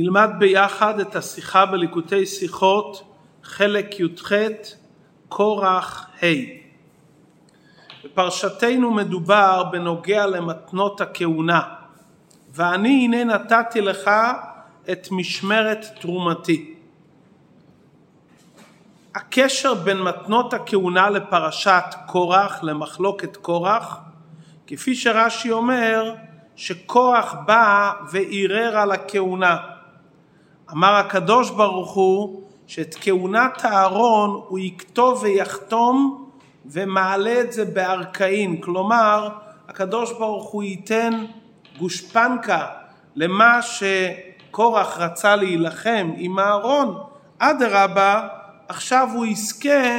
נלמד ביחד את השיחה בליקוטי שיחות, חלק י"ח, כורח ה'. בפרשתנו מדובר בנוגע למתנות הכהונה, ואני הנה נתתי לך את משמרת תרומתי. הקשר בין מתנות הכהונה לפרשת קורח, למחלוקת קורח, כפי שרש"י אומר, שקורח בא וערער על הכהונה. אמר הקדוש ברוך הוא שאת כהונת הארון הוא יכתוב ויחתום ומעלה את זה בארכאין, כלומר הקדוש ברוך הוא ייתן גושפנקה למה שקורח רצה להילחם עם הארון, אדרבה עכשיו הוא יזכה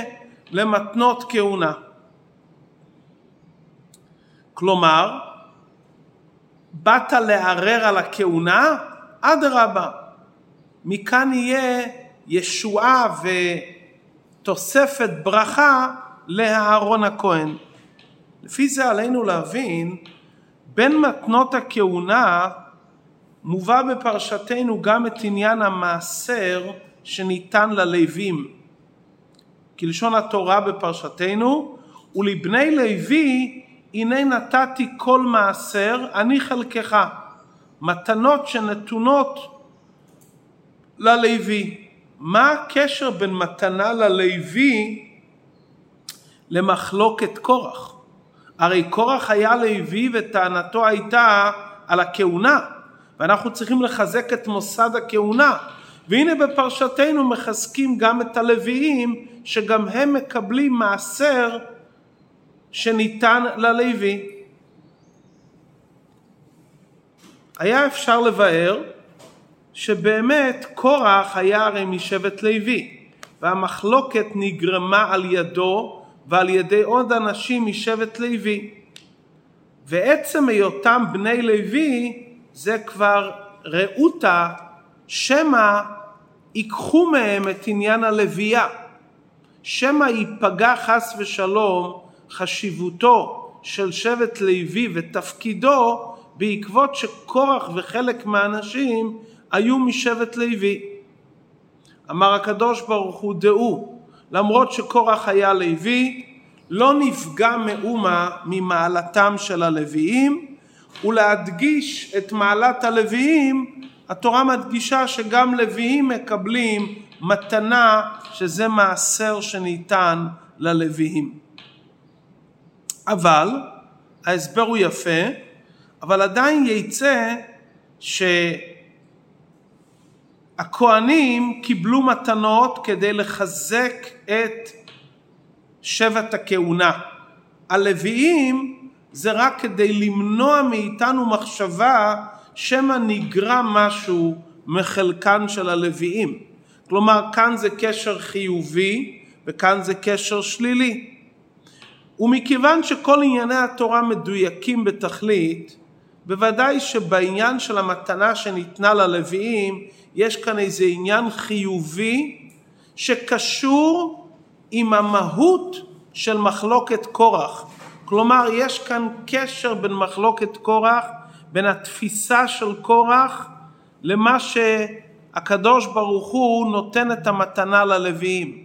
למתנות כהונה. כלומר, באת לערער על הכהונה? אדרבה. מכאן יהיה ישועה ותוספת ברכה לאהרון הכהן. לפי זה עלינו להבין, בין מתנות הכהונה מובא בפרשתנו גם את עניין המעשר שניתן ללווים. כלשון התורה בפרשתנו, ולבני לוי הנה נתתי כל מעשר, אני חלקך. מתנות שנתונות ללוי. מה הקשר בין מתנה ללוי למחלוקת קורח? הרי קורח היה לוי וטענתו הייתה על הכהונה, ואנחנו צריכים לחזק את מוסד הכהונה. והנה בפרשתנו מחזקים גם את הלוויים, שגם הם מקבלים מעשר שניתן ללוי. היה אפשר לבאר שבאמת קורח היה הרי משבט לוי והמחלוקת נגרמה על ידו ועל ידי עוד אנשים משבט לוי. ועצם היותם בני לוי זה כבר ראותה שמא ייקחו מהם את עניין הלוויה. שמא ייפגע חס ושלום חשיבותו של שבט לוי ותפקידו בעקבות שקורח וחלק מהאנשים היו משבט לוי. אמר הקדוש ברוך הוא דעו למרות שקורח היה לוי לא נפגע מאומה ממעלתם של הלוויים ולהדגיש את מעלת הלוויים התורה מדגישה שגם לוויים מקבלים מתנה שזה מעשר שניתן ללוויים. אבל ההסבר הוא יפה, אבל עדיין יצא שהכהנים קיבלו מתנות כדי לחזק את שבט הכהונה. הלוויים זה רק כדי למנוע מאיתנו מחשבה שמא נגרע משהו מחלקן של הלוויים. כלומר כאן זה קשר חיובי וכאן זה קשר שלילי. ומכיוון שכל ענייני התורה מדויקים בתכלית, בוודאי שבעניין של המתנה שניתנה ללוויים יש כאן איזה עניין חיובי שקשור עם המהות של מחלוקת קורח. כלומר יש כאן קשר בין מחלוקת קורח, בין התפיסה של קורח למה שהקדוש ברוך הוא נותן את המתנה ללוויים.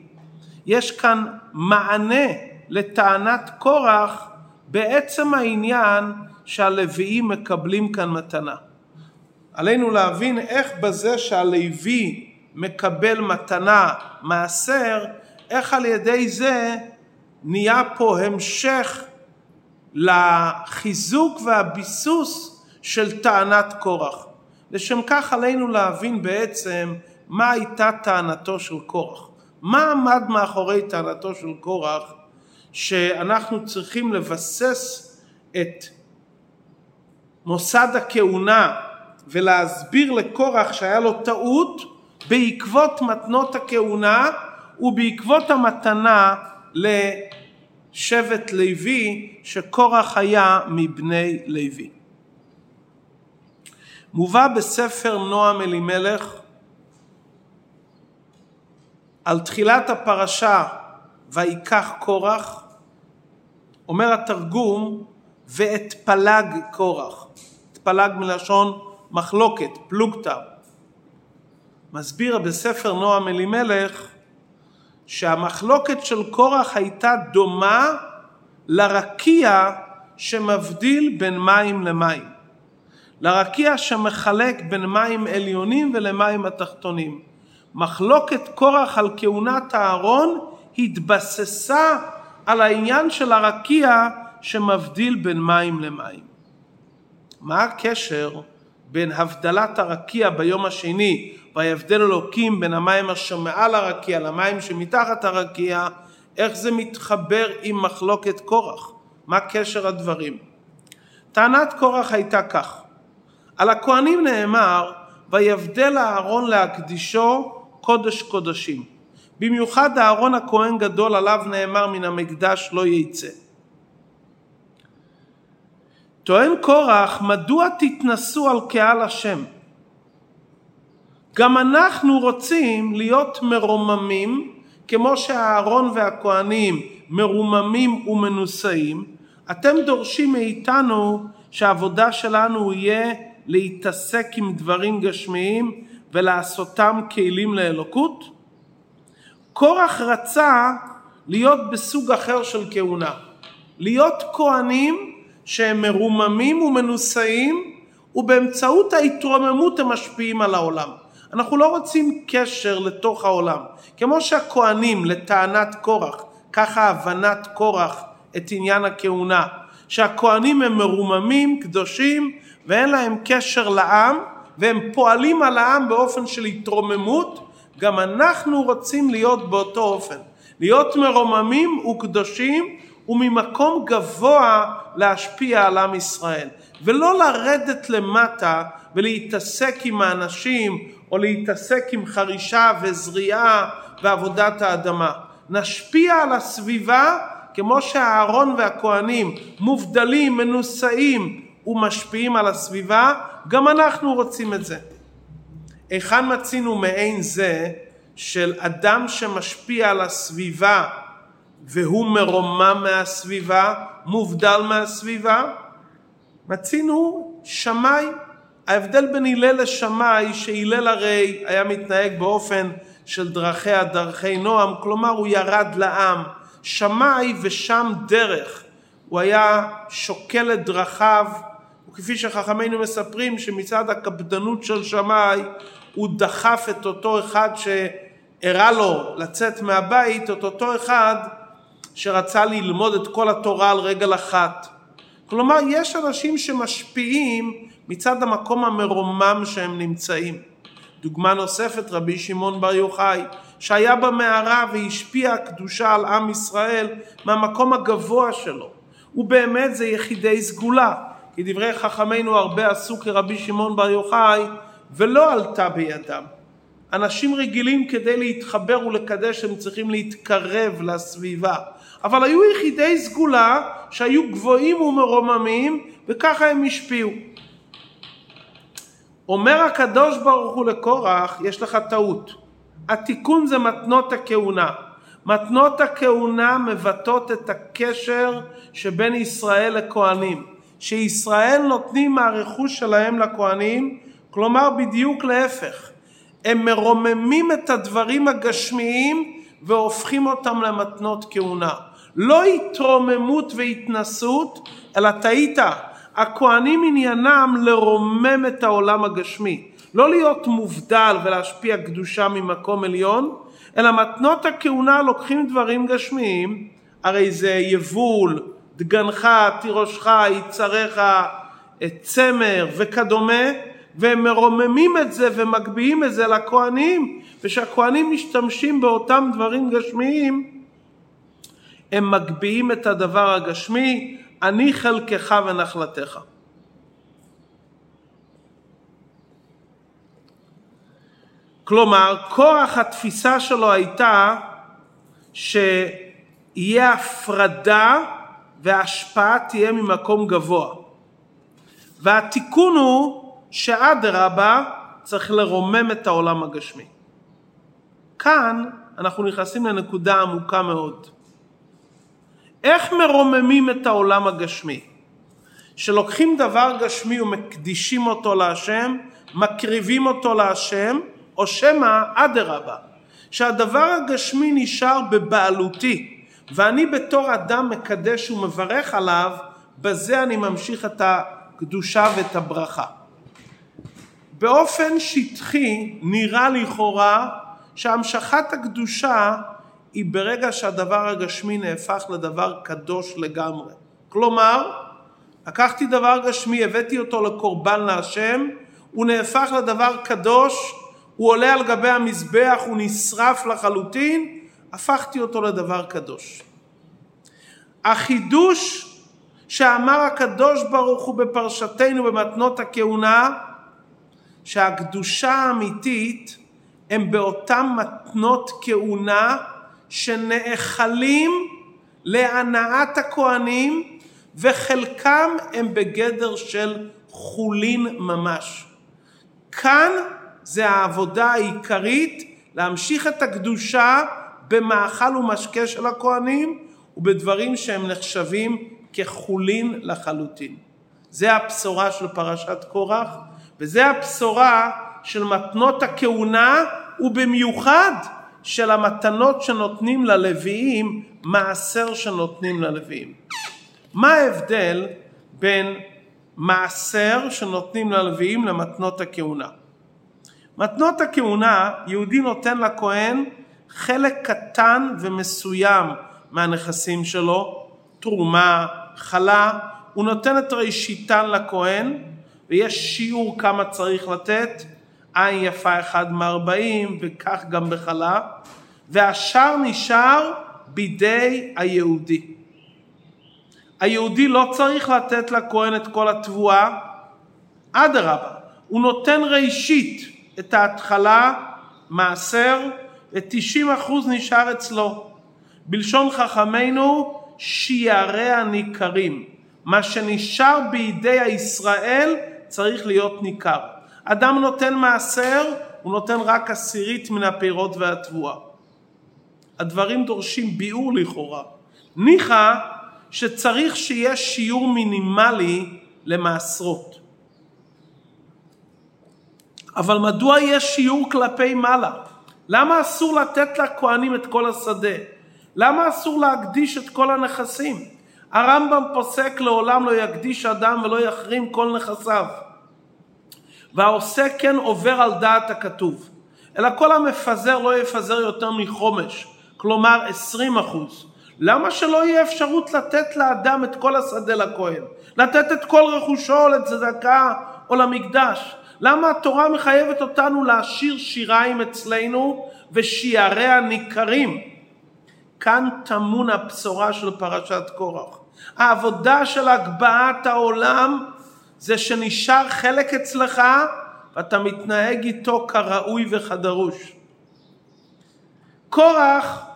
יש כאן מענה לטענת קורח בעצם העניין שהלוויים מקבלים כאן מתנה. עלינו להבין איך בזה שהלוי מקבל מתנה מעשר, איך על ידי זה נהיה פה המשך לחיזוק והביסוס של טענת קורח. לשם כך עלינו להבין בעצם מה הייתה טענתו של קורח. מה עמד מאחורי טענתו של קורח שאנחנו צריכים לבסס את מוסד הכהונה ולהסביר לקורח שהיה לו טעות בעקבות מתנות הכהונה ובעקבות המתנה לשבט לוי שקורח היה מבני לוי. מובא בספר נועם אלימלך על תחילת הפרשה ויקח קורח אומר התרגום ואת פלג קורח, את פלג מלשון מחלוקת, פלוגתא. מסביר בספר נועם אלימלך שהמחלוקת של קורח הייתה דומה לרקיע שמבדיל בין מים למים. לרקיע שמחלק בין מים עליונים ולמים התחתונים. מחלוקת קורח על כהונת אהרון התבססה על העניין של הרקיע שמבדיל בין מים למים. מה הקשר בין הבדלת הרקיע ביום השני וההבדל אלוקים בין המים אשר מעל הרקיע למים שמתחת הרקיע, איך זה מתחבר עם מחלוקת קורח? מה קשר הדברים? טענת קורח הייתה כך: על הכהנים נאמר ויבדל אהרון להקדישו קודש קודשים. במיוחד אהרון הכהן גדול עליו נאמר מן המקדש לא יצא. טוען קורח מדוע תתנסו על קהל השם? גם אנחנו רוצים להיות מרוממים כמו שאהרון והכהנים מרוממים ומנוסאים אתם דורשים מאיתנו שהעבודה שלנו יהיה להתעסק עם דברים גשמיים ולעשותם כלים לאלוקות? קורח רצה להיות בסוג אחר של כהונה, להיות כהנים שהם מרוממים ומנוסאים ובאמצעות ההתרוממות הם משפיעים על העולם. אנחנו לא רוצים קשר לתוך העולם. כמו שהכהנים לטענת קורח, ככה הבנת קורח את עניין הכהונה, שהכהנים הם מרוממים, קדושים, ואין להם קשר לעם, והם פועלים על העם באופן של התרוממות, גם אנחנו רוצים להיות באותו אופן. להיות מרוממים וקדושים וממקום גבוה להשפיע על עם ישראל. ולא לרדת למטה ולהתעסק עם האנשים או להתעסק עם חרישה וזריעה ועבודת האדמה. נשפיע על הסביבה כמו שהאהרון והכהנים מובדלים, מנוסאים ומשפיעים על הסביבה, גם אנחנו רוצים את זה. היכן מצינו מעין זה של אדם שמשפיע על הסביבה והוא מרומם מהסביבה, מובדל מהסביבה? מצינו שמאי. ההבדל בין הלל לשמאי, שהלל הרי היה מתנהג באופן של דרכיה דרכי נועם, כלומר הוא ירד לעם. שמאי ושם דרך. הוא היה שוקל את דרכיו, וכפי שחכמינו מספרים שמצד הקפדנות של שמאי הוא דחף את אותו אחד שהראה לו לצאת מהבית, את אותו אחד שרצה ללמוד את כל התורה על רגל אחת. כלומר, יש אנשים שמשפיעים מצד המקום המרומם שהם נמצאים. דוגמה נוספת, רבי שמעון בר יוחאי, שהיה במערה והשפיע הקדושה על עם ישראל מהמקום הגבוה שלו. ובאמת זה יחידי סגולה, כי דברי חכמינו הרבה עשו כרבי שמעון בר יוחאי ולא עלתה בידם. אנשים רגילים כדי להתחבר ולקדש הם צריכים להתקרב לסביבה. אבל היו יחידי סגולה שהיו גבוהים ומרוממים וככה הם השפיעו. אומר הקדוש ברוך הוא לקורח, יש לך טעות. התיקון זה מתנות הכהונה. מתנות הכהונה מבטאות את הקשר שבין ישראל לכהנים. שישראל נותנים מהרכוש שלהם לכהנים, כלומר בדיוק להפך. הם מרוממים את הדברים הגשמיים והופכים אותם למתנות כהונה. לא התרוממות והתנסות, אלא טעית. הכהנים עניינם לרומם את העולם הגשמי. לא להיות מובדל ולהשפיע קדושה ממקום עליון, אלא מתנות הכהונה לוקחים דברים גשמיים, הרי זה יבול, דגנך, תירושך, יצריך, צמר וכדומה, והם מרוממים את זה ומגביהים את זה לכהנים, ושהכהנים משתמשים באותם דברים גשמיים, הם מגביהים את הדבר הגשמי, אני חלקך ונחלתך. כלומר, כוח התפיסה שלו הייתה שיהיה הפרדה וההשפעה תהיה ממקום גבוה. והתיקון הוא שאדרבה צריך לרומם את העולם הגשמי. כאן אנחנו נכנסים לנקודה עמוקה מאוד. איך מרוממים את העולם הגשמי? שלוקחים דבר גשמי ומקדישים אותו להשם, מקריבים אותו להשם, או שמא אדרבה, שהדבר הגשמי נשאר בבעלותי, ואני בתור אדם מקדש ומברך עליו, בזה אני ממשיך את הקדושה ואת הברכה. באופן שטחי נראה לכאורה שהמשכת הקדושה היא ברגע שהדבר הגשמי נהפך לדבר קדוש לגמרי. כלומר, לקחתי דבר גשמי, הבאתי אותו לקורבן להשם, הוא נהפך לדבר קדוש, הוא עולה על גבי המזבח, הוא נשרף לחלוטין, הפכתי אותו לדבר קדוש. החידוש שאמר הקדוש ברוך הוא בפרשתנו במתנות הכהונה, שהקדושה האמיתית הם באותן מתנות כהונה שנאכלים להנאת הכהנים וחלקם הם בגדר של חולין ממש. כאן זה העבודה העיקרית להמשיך את הקדושה במאכל ומשקה של הכהנים ובדברים שהם נחשבים כחולין לחלוטין. זה הבשורה של פרשת קורח וזה הבשורה של מתנות הכהונה ובמיוחד של המתנות שנותנים ללוויים, מעשר שנותנים ללוויים. מה ההבדל בין מעשר שנותנים ללוויים למתנות הכהונה? מתנות הכהונה, יהודי נותן לכהן חלק קטן ומסוים מהנכסים שלו, תרומה, חלה, הוא נותן את ראשיתן לכהן ויש שיעור כמה צריך לתת, עין יפה אחד מארבעים וכך גם בחלה, והשאר נשאר בידי היהודי. היהודי לא צריך לתת לכהן את כל התבואה, אדרבה, הוא נותן ראשית את ההתחלה, מעשר, ו-90% נשאר אצלו. בלשון חכמינו, שיערי הניכרים. מה שנשאר בידי הישראל צריך להיות ניכר. אדם נותן מעשר, הוא נותן רק עשירית מן הפירות והתבואה. הדברים דורשים ביאור לכאורה. ניחא שצריך שיהיה שיעור מינימלי למעשרות. אבל מדוע יש שיעור כלפי מעלה? למה אסור לתת לכהנים את כל השדה? למה אסור להקדיש את כל הנכסים? הרמב"ם פוסק לעולם לא יקדיש אדם ולא יחרים כל נכסיו. והעושה כן עובר על דעת הכתוב. אלא כל המפזר לא יפזר יותר מחומש, כלומר עשרים אחוז. למה שלא יהיה אפשרות לתת לאדם את כל השדה לכהן? לתת את כל רכושו לצדקה או למקדש? למה התורה מחייבת אותנו להשאיר שיריים אצלנו ושיעריה ניכרים? כאן טמון הבשורה של פרשת קורח. העבודה של הגבהת העולם זה שנשאר חלק אצלך ואתה מתנהג איתו כראוי וכדרוש. קורח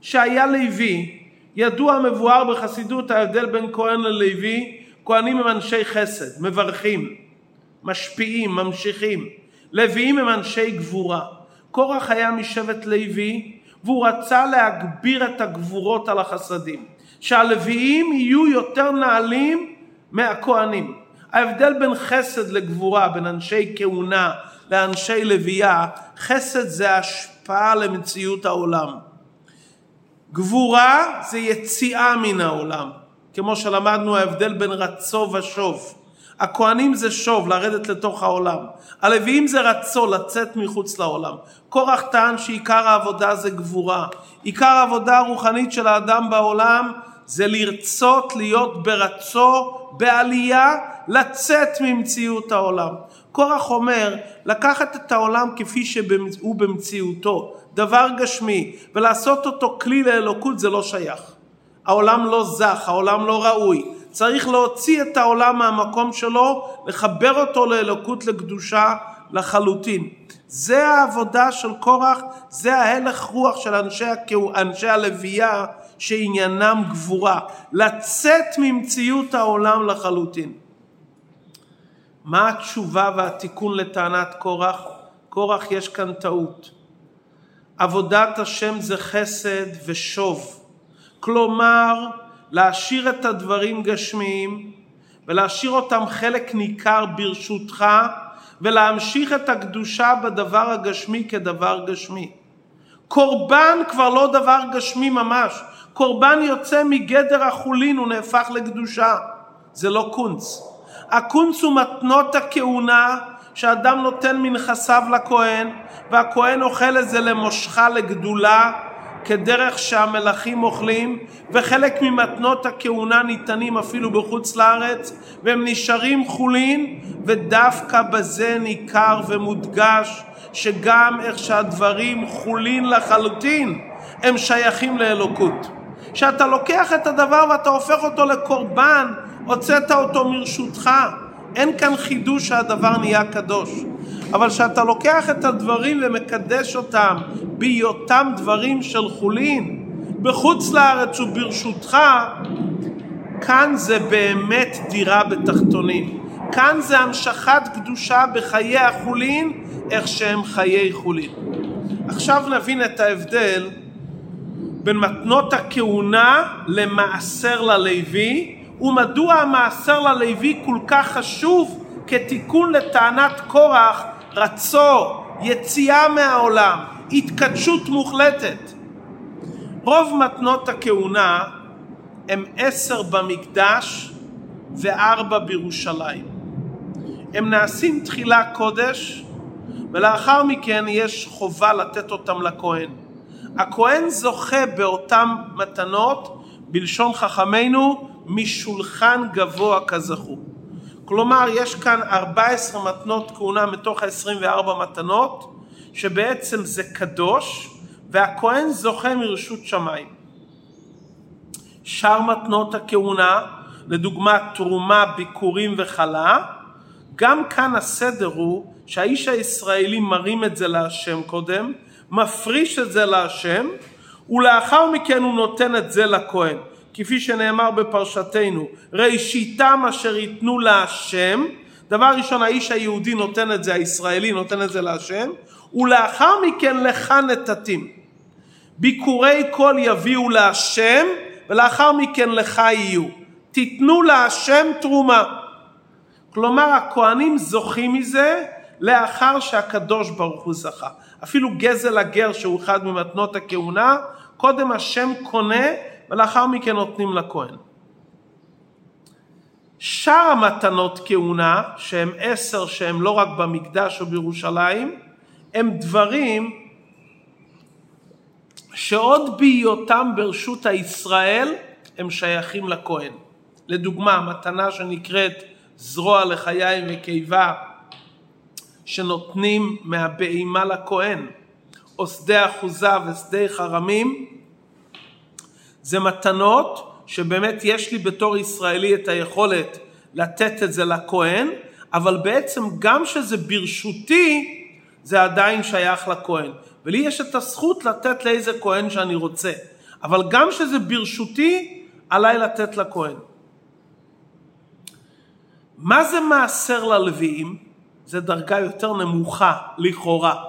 שהיה לוי, ידוע מבואר בחסידות ההבדל בין כהן ללוי, כהנים הם אנשי חסד, מברכים, משפיעים, ממשיכים. לוויים הם אנשי גבורה. קורח היה משבט לוי והוא רצה להגביר את הגבורות על החסדים. שהלוויים יהיו יותר נעלים מהכהנים. ההבדל בין חסד לגבורה, בין אנשי כהונה לאנשי לוויה, חסד זה השפעה למציאות העולם. גבורה זה יציאה מן העולם, כמו שלמדנו ההבדל בין רצו ושוב. הכהנים זה שוב, לרדת לתוך העולם. הלוויים זה רצו, לצאת מחוץ לעולם. קורח טען שעיקר העבודה זה גבורה. עיקר העבודה הרוחנית של האדם בעולם זה לרצות להיות ברצו, בעלייה, לצאת ממציאות העולם. קורח אומר, לקחת את העולם כפי שהוא במציאותו, דבר גשמי, ולעשות אותו כלי לאלוקות זה לא שייך. העולם לא זך, העולם לא ראוי. צריך להוציא את העולם מהמקום שלו, לחבר אותו לאלוקות לקדושה לחלוטין. זה העבודה של קורח, זה ההלך רוח של אנשי, אנשי הלוויה שעניינם גבורה, לצאת ממציאות העולם לחלוטין. מה התשובה והתיקון לטענת קורח? קורח יש כאן טעות. עבודת השם זה חסד ושוב. כלומר, להשאיר את הדברים גשמיים ולהשאיר אותם חלק ניכר ברשותך ולהמשיך את הקדושה בדבר הגשמי כדבר גשמי. קורבן כבר לא דבר גשמי ממש, קורבן יוצא מגדר החולין, הוא נהפך לקדושה. זה לא קונץ. הקונץ הוא מתנות הכהונה שאדם נותן מנכסיו לכהן, והכהן אוכל את זה למושכה לגדולה, כדרך שהמלכים אוכלים, וחלק ממתנות הכהונה ניתנים אפילו בחוץ לארץ, והם נשארים חולין, ודווקא בזה ניכר ומודגש שגם איך שהדברים חולין לחלוטין, הם שייכים לאלוקות. שאתה לוקח את הדבר ואתה הופך אותו לקורבן, הוצאת אותו מרשותך. אין כאן חידוש שהדבר נהיה קדוש. אבל כשאתה לוקח את הדברים ומקדש אותם בהיותם דברים של חולין, בחוץ לארץ וברשותך, כאן זה באמת דירה בתחתונים. כאן זה המשכת קדושה בחיי החולין, איך שהם חיי חולין. עכשיו נבין את ההבדל בין מתנות הכהונה למעשר ללוי, ומדוע המעשר ללוי כל כך חשוב כתיקון לטענת קורח, רצו, יציאה מהעולם, התקדשות מוחלטת. רוב מתנות הכהונה הם עשר במקדש וארבע בירושלים. הם נעשים תחילה קודש ולאחר מכן יש חובה לתת אותם לכהן. הכהן זוכה באותן מתנות, בלשון חכמינו, משולחן גבוה כזכור. כלומר, יש כאן 14 מתנות כהונה מתוך ה-24 מתנות, שבעצם זה קדוש, והכהן זוכה מרשות שמיים. שאר מתנות הכהונה, לדוגמה תרומה, ביקורים וחלה, גם כאן הסדר הוא שהאיש הישראלי מרים את זה להשם קודם, מפריש את זה להשם, ולאחר מכן הוא נותן את זה לכהן. כפי שנאמר בפרשתנו, ראשיתם אשר ייתנו להשם, דבר ראשון האיש היהודי נותן את זה, הישראלי נותן את זה להשם, ולאחר מכן לך נתתים. ביקורי כל יביאו להשם, ולאחר מכן לך יהיו. תיתנו להשם תרומה. כלומר הכהנים זוכים מזה לאחר שהקדוש ברוך הוא זכה. אפילו גזל הגר שהוא אחד ממתנות הכהונה, קודם השם קונה ולאחר מכן נותנים לכהן. שאר המתנות כהונה, שהם עשר שהם לא רק במקדש או בירושלים, הם דברים שעוד בהיותם ברשות הישראל הם שייכים לכהן. לדוגמה, מתנה שנקראת זרוע לחיים וקיבה שנותנים מהבהמה לכהן, או שדה אחוזה ושדה חרמים, זה מתנות שבאמת יש לי בתור ישראלי את היכולת לתת את זה לכהן, אבל בעצם גם שזה ברשותי, זה עדיין שייך לכהן. ולי יש את הזכות לתת לאיזה כהן שאני רוצה. אבל גם שזה ברשותי, עליי לתת לכהן. מה זה מעשר ללוויים? זה דרגה יותר נמוכה, לכאורה.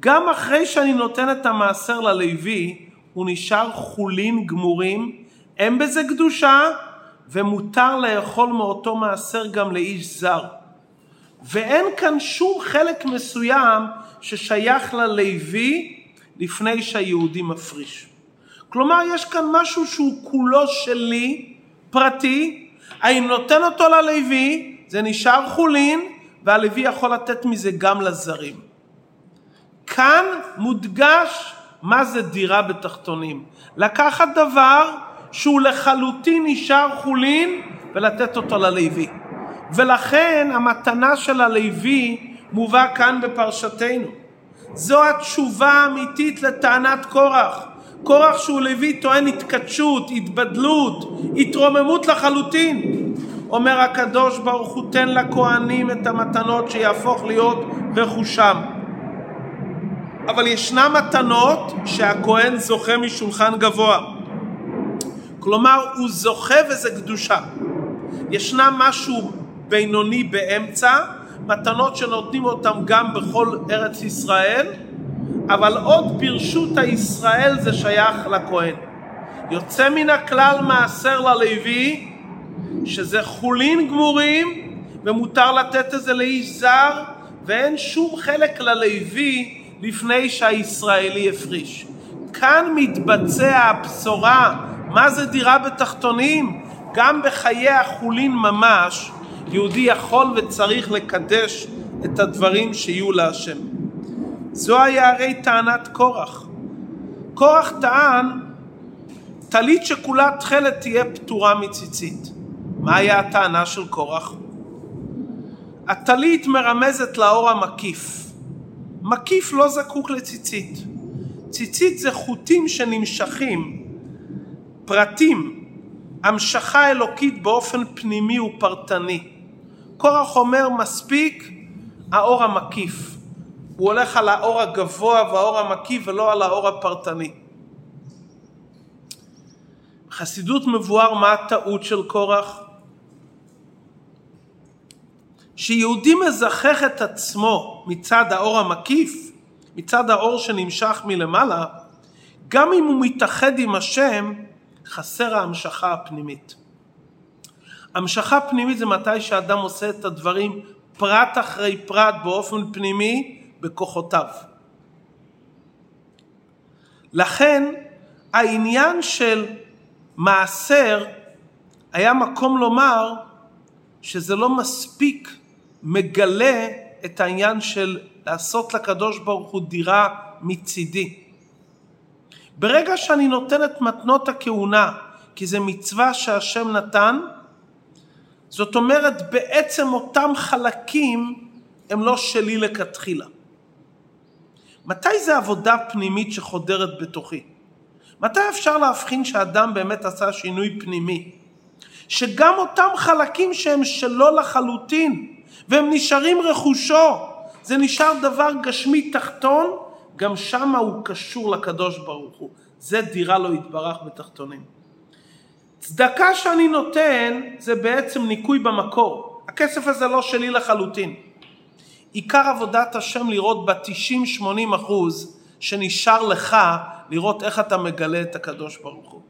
גם אחרי שאני נותן את המעשר ללוי, הוא נשאר חולין גמורים, אין בזה קדושה, ומותר לאכול מאותו מעשר גם לאיש זר. ואין כאן שום חלק מסוים ששייך ללוי לפני שהיהודי מפריש. כלומר, יש כאן משהו שהוא כולו שלי, פרטי, אני נותן אותו ללוי, זה נשאר חולין, והלוי יכול לתת מזה גם לזרים. כאן מודגש מה זה דירה בתחתונים. לקחת דבר שהוא לחלוטין נשאר חולין ולתת אותו ללוי. ולכן המתנה של הלוי מובא כאן בפרשתנו. זו התשובה האמיתית לטענת קורח. קורח שהוא לוי טוען התקדשות, התבדלות, התרוממות לחלוטין. אומר הקדוש ברוך הוא תן לכהנים את המתנות שיהפוך להיות רכושם. אבל ישנן מתנות שהכהן זוכה משולחן גבוה. כלומר הוא זוכה וזה קדושה. ישנם משהו בינוני באמצע, מתנות שנותנים אותם גם בכל ארץ ישראל, אבל עוד ברשות הישראל זה שייך לכהן. יוצא מן הכלל מעשר ללוי, שזה חולין גמורים, ומותר לתת את זה לאיש זר, ואין שום חלק ללוי לפני שהישראלי הפריש. כאן מתבצע הבשורה, מה זה דירה בתחתונים? גם בחיי החולין ממש, יהודי יכול וצריך לקדש את הדברים שיהיו להשם. זו היה הרי טענת קורח. קורח טען, טלית שכולה תכלת תהיה פטורה מציצית. מה היה הטענה של קורח? הטלית מרמזת לאור המקיף. מקיף לא זקוק לציצית. ציצית זה חוטים שנמשכים, פרטים, המשכה אלוקית באופן פנימי ופרטני. קורח אומר מספיק האור המקיף. הוא הולך על האור הגבוה והאור המקיף ולא על האור הפרטני. בחסידות מבואר מה הטעות של קורח? שיהודי מזכך את עצמו מצד האור המקיף, מצד האור שנמשך מלמעלה, גם אם הוא מתאחד עם השם, חסר ההמשכה הפנימית. המשכה פנימית זה מתי שאדם עושה את הדברים פרט אחרי פרט באופן פנימי בכוחותיו. לכן העניין של מעשר היה מקום לומר שזה לא מספיק מגלה את העניין של לעשות לקדוש ברוך הוא דירה מצידי. ברגע שאני נותן את מתנות הכהונה, כי זה מצווה שהשם נתן, זאת אומרת בעצם אותם חלקים הם לא שלי לכתחילה. מתי זה עבודה פנימית שחודרת בתוכי? מתי אפשר להבחין שאדם באמת עשה שינוי פנימי? שגם אותם חלקים שהם שלו לחלוטין, והם נשארים רכושו. זה נשאר דבר גשמי תחתון, גם שמה הוא קשור לקדוש ברוך הוא. זה דירה לא יתברך בתחתונים. צדקה שאני נותן זה בעצם ניקוי במקור. הכסף הזה לא שלי לחלוטין. עיקר עבודת השם לראות ב-90-80 אחוז שנשאר לך לראות איך אתה מגלה את הקדוש ברוך הוא.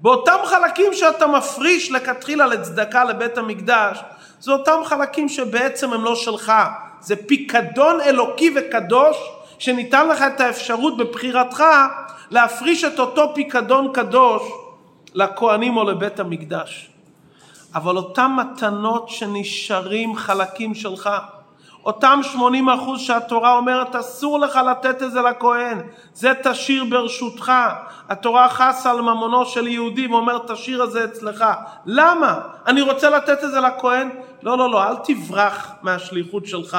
באותם חלקים שאתה מפריש לכתחילה לצדקה לבית המקדש, זה אותם חלקים שבעצם הם לא שלך. זה פיקדון אלוקי וקדוש שניתן לך את האפשרות בבחירתך להפריש את אותו פיקדון קדוש לכהנים או לבית המקדש. אבל אותם מתנות שנשארים חלקים שלך, אותם 80 אחוז שהתורה אומרת אסור לך לתת את זה לכהן, זה תשאיר ברשותך. התורה חסה על ממונו של יהודי ואומרת תשאיר את זה אצלך. למה? אני רוצה לתת את זה לכהן? לא, לא, לא, אל תברח מהשליחות שלך.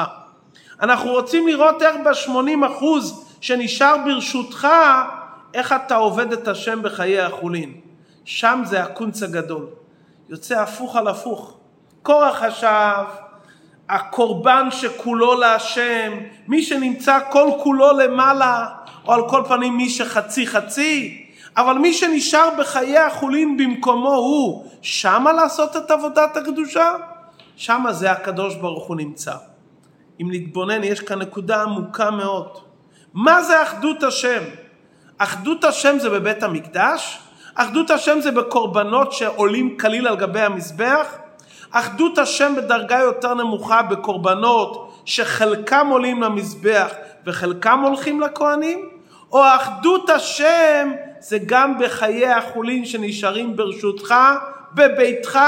אנחנו רוצים לראות איך ב-80 אחוז שנשאר ברשותך, איך אתה עובד את השם בחיי החולין. שם זה הקונץ הגדול. יוצא הפוך על הפוך. קורח חשב הקורבן שכולו להשם, מי שנמצא כל כולו למעלה, או על כל פנים מי שחצי חצי, אבל מי שנשאר בחיי החולין במקומו הוא, שמה לעשות את עבודת הקדושה? שמה זה הקדוש ברוך הוא נמצא. אם נתבונן, יש כאן נקודה עמוקה מאוד. מה זה אחדות השם? אחדות השם זה בבית המקדש? אחדות השם זה בקורבנות שעולים כליל על גבי המזבח? אחדות השם בדרגה יותר נמוכה בקורבנות שחלקם עולים למזבח וחלקם הולכים לכהנים? או אחדות השם זה גם בחיי החולין שנשארים ברשותך, בביתך,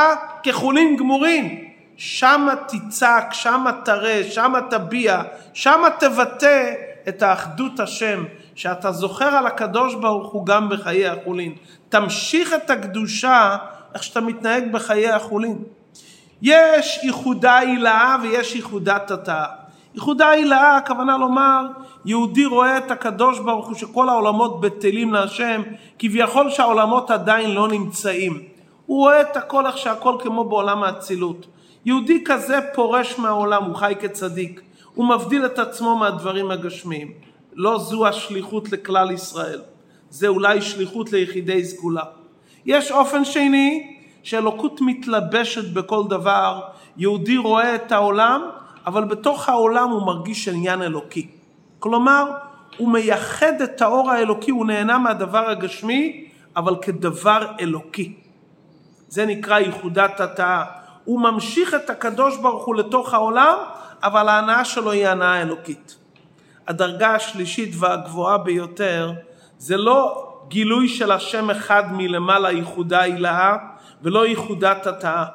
כחולין גמורים. שמה תצעק, שמה תראה, שמה תביע, שמה תבטא את האחדות השם, שאתה זוכר על הקדוש ברוך הוא גם בחיי החולין. תמשיך את הקדושה איך שאתה מתנהג בחיי החולין. יש ייחודה הילאה ויש ייחודה תתאה. ייחודה הילאה הכוונה לומר יהודי רואה את הקדוש ברוך הוא שכל העולמות בטלים להשם כביכול שהעולמות עדיין לא נמצאים. הוא רואה את הכל איך שהכל כמו בעולם האצילות. יהודי כזה פורש מהעולם, הוא חי כצדיק. הוא מבדיל את עצמו מהדברים הגשמיים. לא זו השליחות לכלל ישראל. זה אולי שליחות ליחידי סגולה. יש אופן שני שאלוקות מתלבשת בכל דבר, יהודי רואה את העולם, אבל בתוך העולם הוא מרגיש עניין אלוקי. כלומר, הוא מייחד את האור האלוקי, הוא נהנה מהדבר הגשמי, אבל כדבר אלוקי. זה נקרא ייחודת התאה. הוא ממשיך את הקדוש ברוך הוא לתוך העולם, אבל ההנאה שלו היא הנאה אלוקית. הדרגה השלישית והגבוהה ביותר זה לא גילוי של השם אחד מלמעלה ייחודה הילאה ולא ייחודת התאה.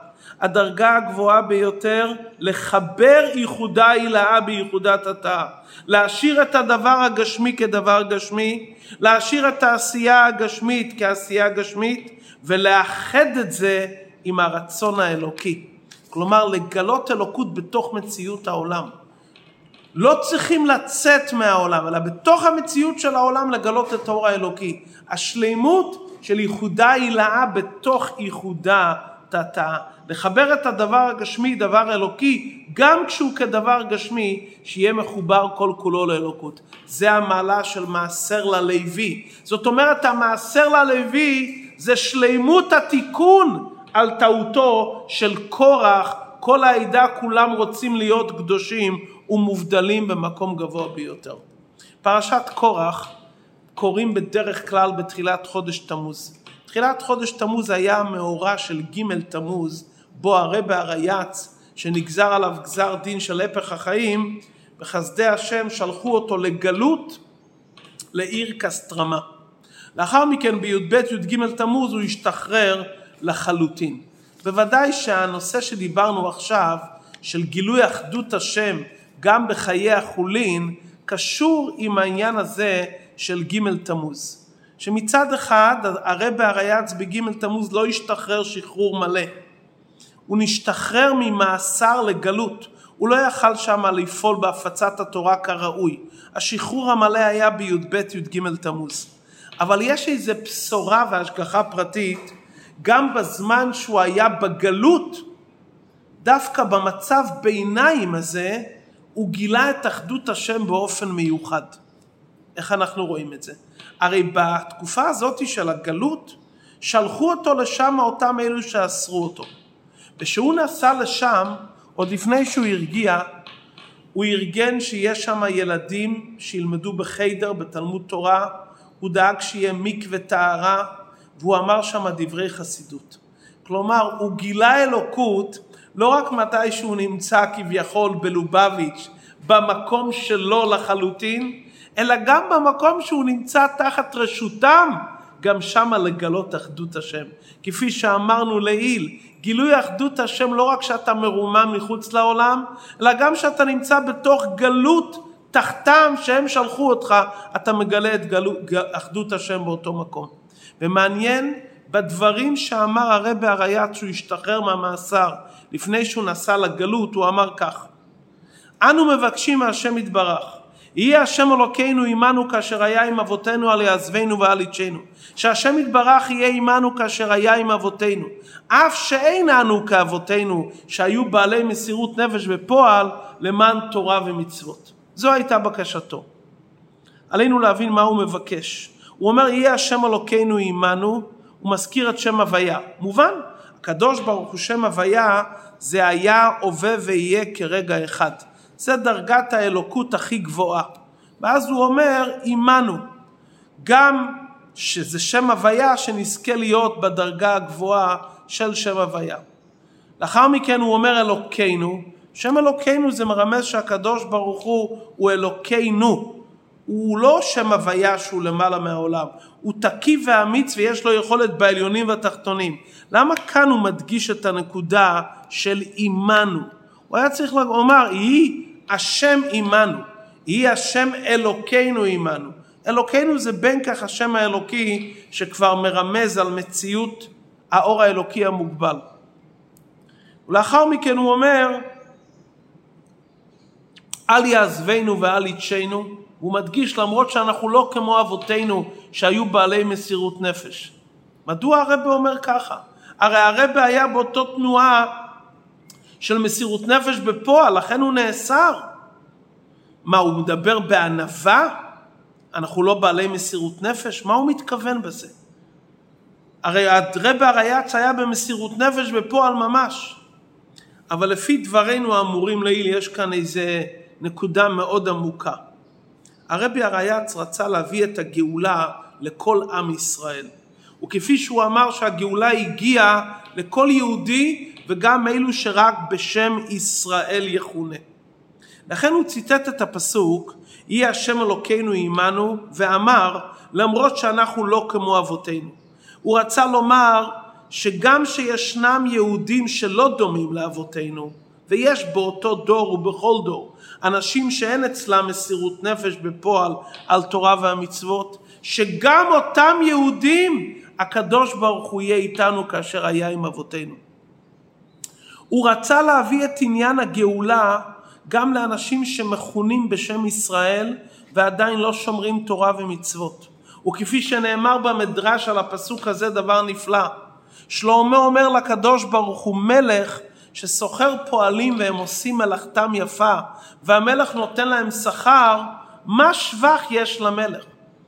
הדרגה הגבוהה ביותר לחבר ייחודה הילאה בייחודת התאה. להשאיר את הדבר הגשמי כדבר גשמי, להשאיר את העשייה הגשמית כעשייה גשמית ולאחד את זה עם הרצון האלוקי. כלומר לגלות אלוקות בתוך מציאות העולם. לא צריכים לצאת מהעולם, אלא בתוך המציאות של העולם לגלות את האור האלוקי. השלימות של ייחודה הילאה בתוך ייחודה תתאה. לחבר את הדבר הגשמי, דבר אלוקי, גם כשהוא כדבר גשמי, שיהיה מחובר כל כולו לאלוקות. זה המעלה של מעשר ללוי. זאת אומרת, המעשר ללוי זה שלימות התיקון על טעותו של קורח. כל העדה כולם רוצים להיות קדושים ומובדלים במקום גבוה ביותר. פרשת קורח קוראים בדרך כלל בתחילת חודש תמוז. תחילת חודש תמוז היה המאורע של ג' תמוז, בו הרבה הרייץ, שנגזר עליו גזר דין של הפך החיים, בחסדי השם שלחו אותו לגלות לעיר קסטרמה. לאחר מכן בי"ב י"ג תמוז הוא השתחרר לחלוטין. בוודאי שהנושא שדיברנו עכשיו של גילוי אחדות השם גם בחיי החולין קשור עם העניין הזה של ג' תמוז. שמצד אחד הרבה הרייץ בג' תמוז לא השתחרר שחרור מלא. הוא נשתחרר ממאסר לגלות. הוא לא יכל שם לפעול בהפצת התורה כראוי. השחרור המלא היה בי"ב י"ג תמוז. אבל יש איזו בשורה והשגחה פרטית גם בזמן שהוא היה בגלות, דווקא במצב ביניים הזה, הוא גילה את אחדות השם באופן מיוחד. איך אנחנו רואים את זה? הרי בתקופה הזאת של הגלות, שלחו אותו לשם אותם אלו שאסרו אותו. וכשהוא נסע לשם, עוד לפני שהוא הרגיע, הוא ארגן שיש שם ילדים שילמדו בחיידר, בתלמוד תורה, הוא דאג שיהיה מקווה טהרה, והוא אמר שם דברי חסידות. כלומר, הוא גילה אלוקות לא רק מתי שהוא נמצא כביכול בלובביץ', במקום שלו לחלוטין, אלא גם במקום שהוא נמצא תחת רשותם, גם שמה לגלות אחדות השם. כפי שאמרנו לעיל, גילוי אחדות השם לא רק שאתה מרומם מחוץ לעולם, אלא גם שאתה נמצא בתוך גלות תחתם שהם שלחו אותך, אתה מגלה את גלו, אחדות השם באותו מקום. ומעניין בדברים שאמר הרבי הריי"צ שהוא השתחרר מהמאסר לפני שהוא נסע לגלות, הוא אמר כך: אנו מבקשים מהשם יתברך יהיה השם אלוקינו עמנו כאשר היה עם אבותינו על יעזבנו ועל יצ'נו. שהשם יתברך יהיה עמנו כאשר היה עם אבותינו. אף שאין אנו כאבותינו שהיו בעלי מסירות נפש בפועל למען תורה ומצוות. זו הייתה בקשתו. עלינו להבין מה הוא מבקש. הוא אומר יהיה השם אלוקינו עמנו, הוא מזכיר את שם הוויה. מובן, הקדוש ברוך הוא שם הוויה זה היה, הווה ויהיה כרגע אחד. זה דרגת האלוקות הכי גבוהה. ואז הוא אומר עמנו. גם שזה שם הוויה שנזכה להיות בדרגה הגבוהה של שם הוויה. לאחר מכן הוא אומר אלוקינו, שם אלוקינו זה מרמז שהקדוש ברוך הוא הוא אלוקינו. הוא לא שם הוויה שהוא למעלה מהעולם, הוא תקי ואמיץ ויש לו יכולת בעליונים והתחתונים. למה כאן הוא מדגיש את הנקודה של עמנו? הוא היה צריך לומר, יהי השם עמנו, יהי השם אלוקינו עמנו. אלוקינו זה בין כך השם האלוקי שכבר מרמז על מציאות האור האלוקי המוגבל. ולאחר מכן הוא אומר, אל יעזבנו ואל יתשנו, הוא מדגיש למרות שאנחנו לא כמו אבותינו שהיו בעלי מסירות נפש. מדוע הרבה אומר ככה? הרי הרבה היה באותו תנועה של מסירות נפש בפועל, לכן הוא נאסר. מה, הוא מדבר בענווה? אנחנו לא בעלי מסירות נפש? מה הוא מתכוון בזה? הרי רבי הרייץ היה במסירות נפש בפועל ממש. אבל לפי דברינו האמורים לעיל יש כאן איזה נקודה מאוד עמוקה. הרבי הרייץ רצה להביא את הגאולה לכל עם ישראל. וכפי שהוא אמר שהגאולה הגיעה לכל יהודי וגם אלו שרק בשם ישראל יכונה. לכן הוא ציטט את הפסוק, יהי השם אלוקינו עמנו, ואמר, למרות שאנחנו לא כמו אבותינו. הוא רצה לומר שגם שישנם יהודים שלא דומים לאבותינו, ויש באותו דור ובכל דור אנשים שאין אצלם מסירות נפש בפועל על תורה והמצוות, שגם אותם יהודים הקדוש ברוך הוא יהיה איתנו כאשר היה עם אבותינו. הוא רצה להביא את עניין הגאולה גם לאנשים שמכונים בשם ישראל ועדיין לא שומרים תורה ומצוות. וכפי שנאמר במדרש על הפסוק הזה דבר נפלא. שלמה אומר לקדוש ברוך הוא מלך שסוחר פועלים והם עושים מלאכתם יפה והמלך נותן להם שכר, מה שבח יש למלך?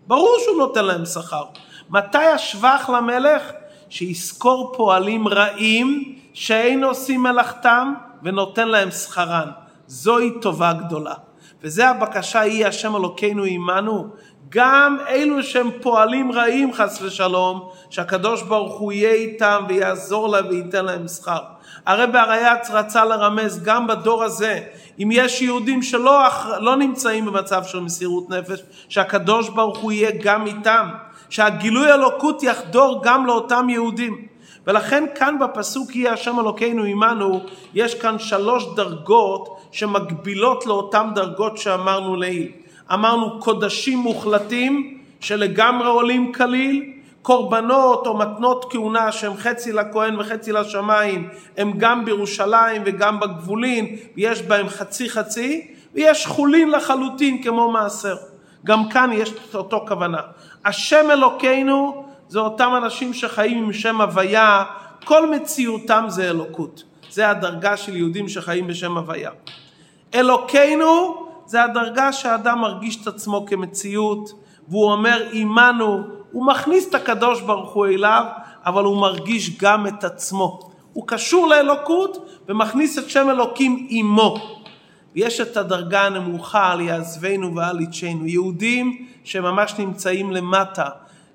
ברור שהוא נותן להם שכר. מתי השבח למלך? שיזכור פועלים רעים שאין עושים מלאכתם ונותן להם שכרן. זוהי טובה גדולה. וזה הבקשה היא השם אלוקינו עמנו. גם אלו שהם פועלים רעים חס ושלום, שהקדוש ברוך הוא יהיה איתם ויעזור להם וייתן להם שכר. הרב הרי"צ רצה לרמז גם בדור הזה, אם יש יהודים שלא לא נמצאים במצב של מסירות נפש, שהקדוש ברוך הוא יהיה גם איתם, שהגילוי אלוקות יחדור גם לאותם יהודים. ולכן כאן בפסוק יהיה השם אלוקינו עמנו, יש כאן שלוש דרגות שמקבילות לאותן דרגות שאמרנו לעיל. אמרנו קודשים מוחלטים שלגמרי עולים כליל, קורבנות או מתנות כהונה שהם חצי לכהן וחצי לשמיים הם גם בירושלים וגם בגבולין ויש בהם חצי חצי ויש חולין לחלוטין כמו מעשר. גם כאן יש אותו כוונה. השם אלוקינו זה אותם אנשים שחיים עם שם הוויה, כל מציאותם זה אלוקות. זה הדרגה של יהודים שחיים בשם הוויה. אלוקינו זה הדרגה שהאדם מרגיש את עצמו כמציאות והוא אומר עמנו, הוא מכניס את הקדוש ברוך הוא אליו, אבל הוא מרגיש גם את עצמו. הוא קשור לאלוקות ומכניס את שם אלוקים עמו. יש את הדרגה הנמוכה על יעזבנו ועל יצ'נו. יהודים שממש נמצאים למטה,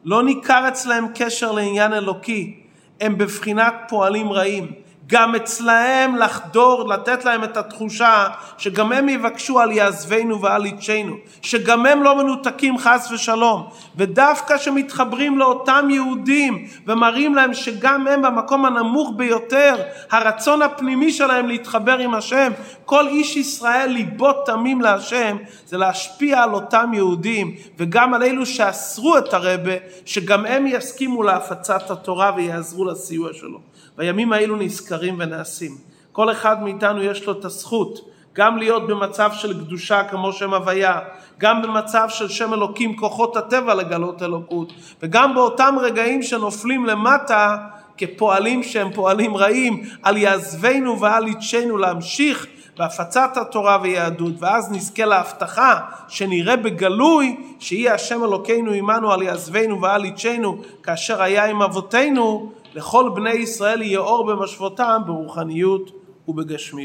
לא ניכר אצלהם קשר לעניין אלוקי, הם בבחינת פועלים רעים. גם אצלהם לחדור, לתת להם את התחושה שגם הם יבקשו על יעזבנו ועל יצ'נו, שגם הם לא מנותקים חס ושלום, ודווקא שמתחברים לאותם יהודים ומראים להם שגם הם במקום הנמוך ביותר, הרצון הפנימי שלהם להתחבר עם השם, כל איש ישראל ליבו תמים להשם, זה להשפיע על אותם יהודים וגם על אלו שאסרו את הרבה, שגם הם יסכימו להפצת התורה ויעזרו לסיוע שלו. בימים האלו נזכרים ונעשים. כל אחד מאיתנו יש לו את הזכות גם להיות במצב של קדושה כמו שם הוויה, גם במצב של שם אלוקים כוחות הטבע לגלות אלוקות, וגם באותם רגעים שנופלים למטה כפועלים שהם פועלים רעים, על יעזבנו ועל ידשנו להמשיך בהפצת התורה ויהדות, ואז נזכה להבטחה שנראה בגלוי שיהיה השם אלוקינו עמנו על יעזבנו ועל ידשנו כאשר היה עם אבותינו לכל בני ישראל יהיה אור במשוותם ברוחניות ובגשמיות.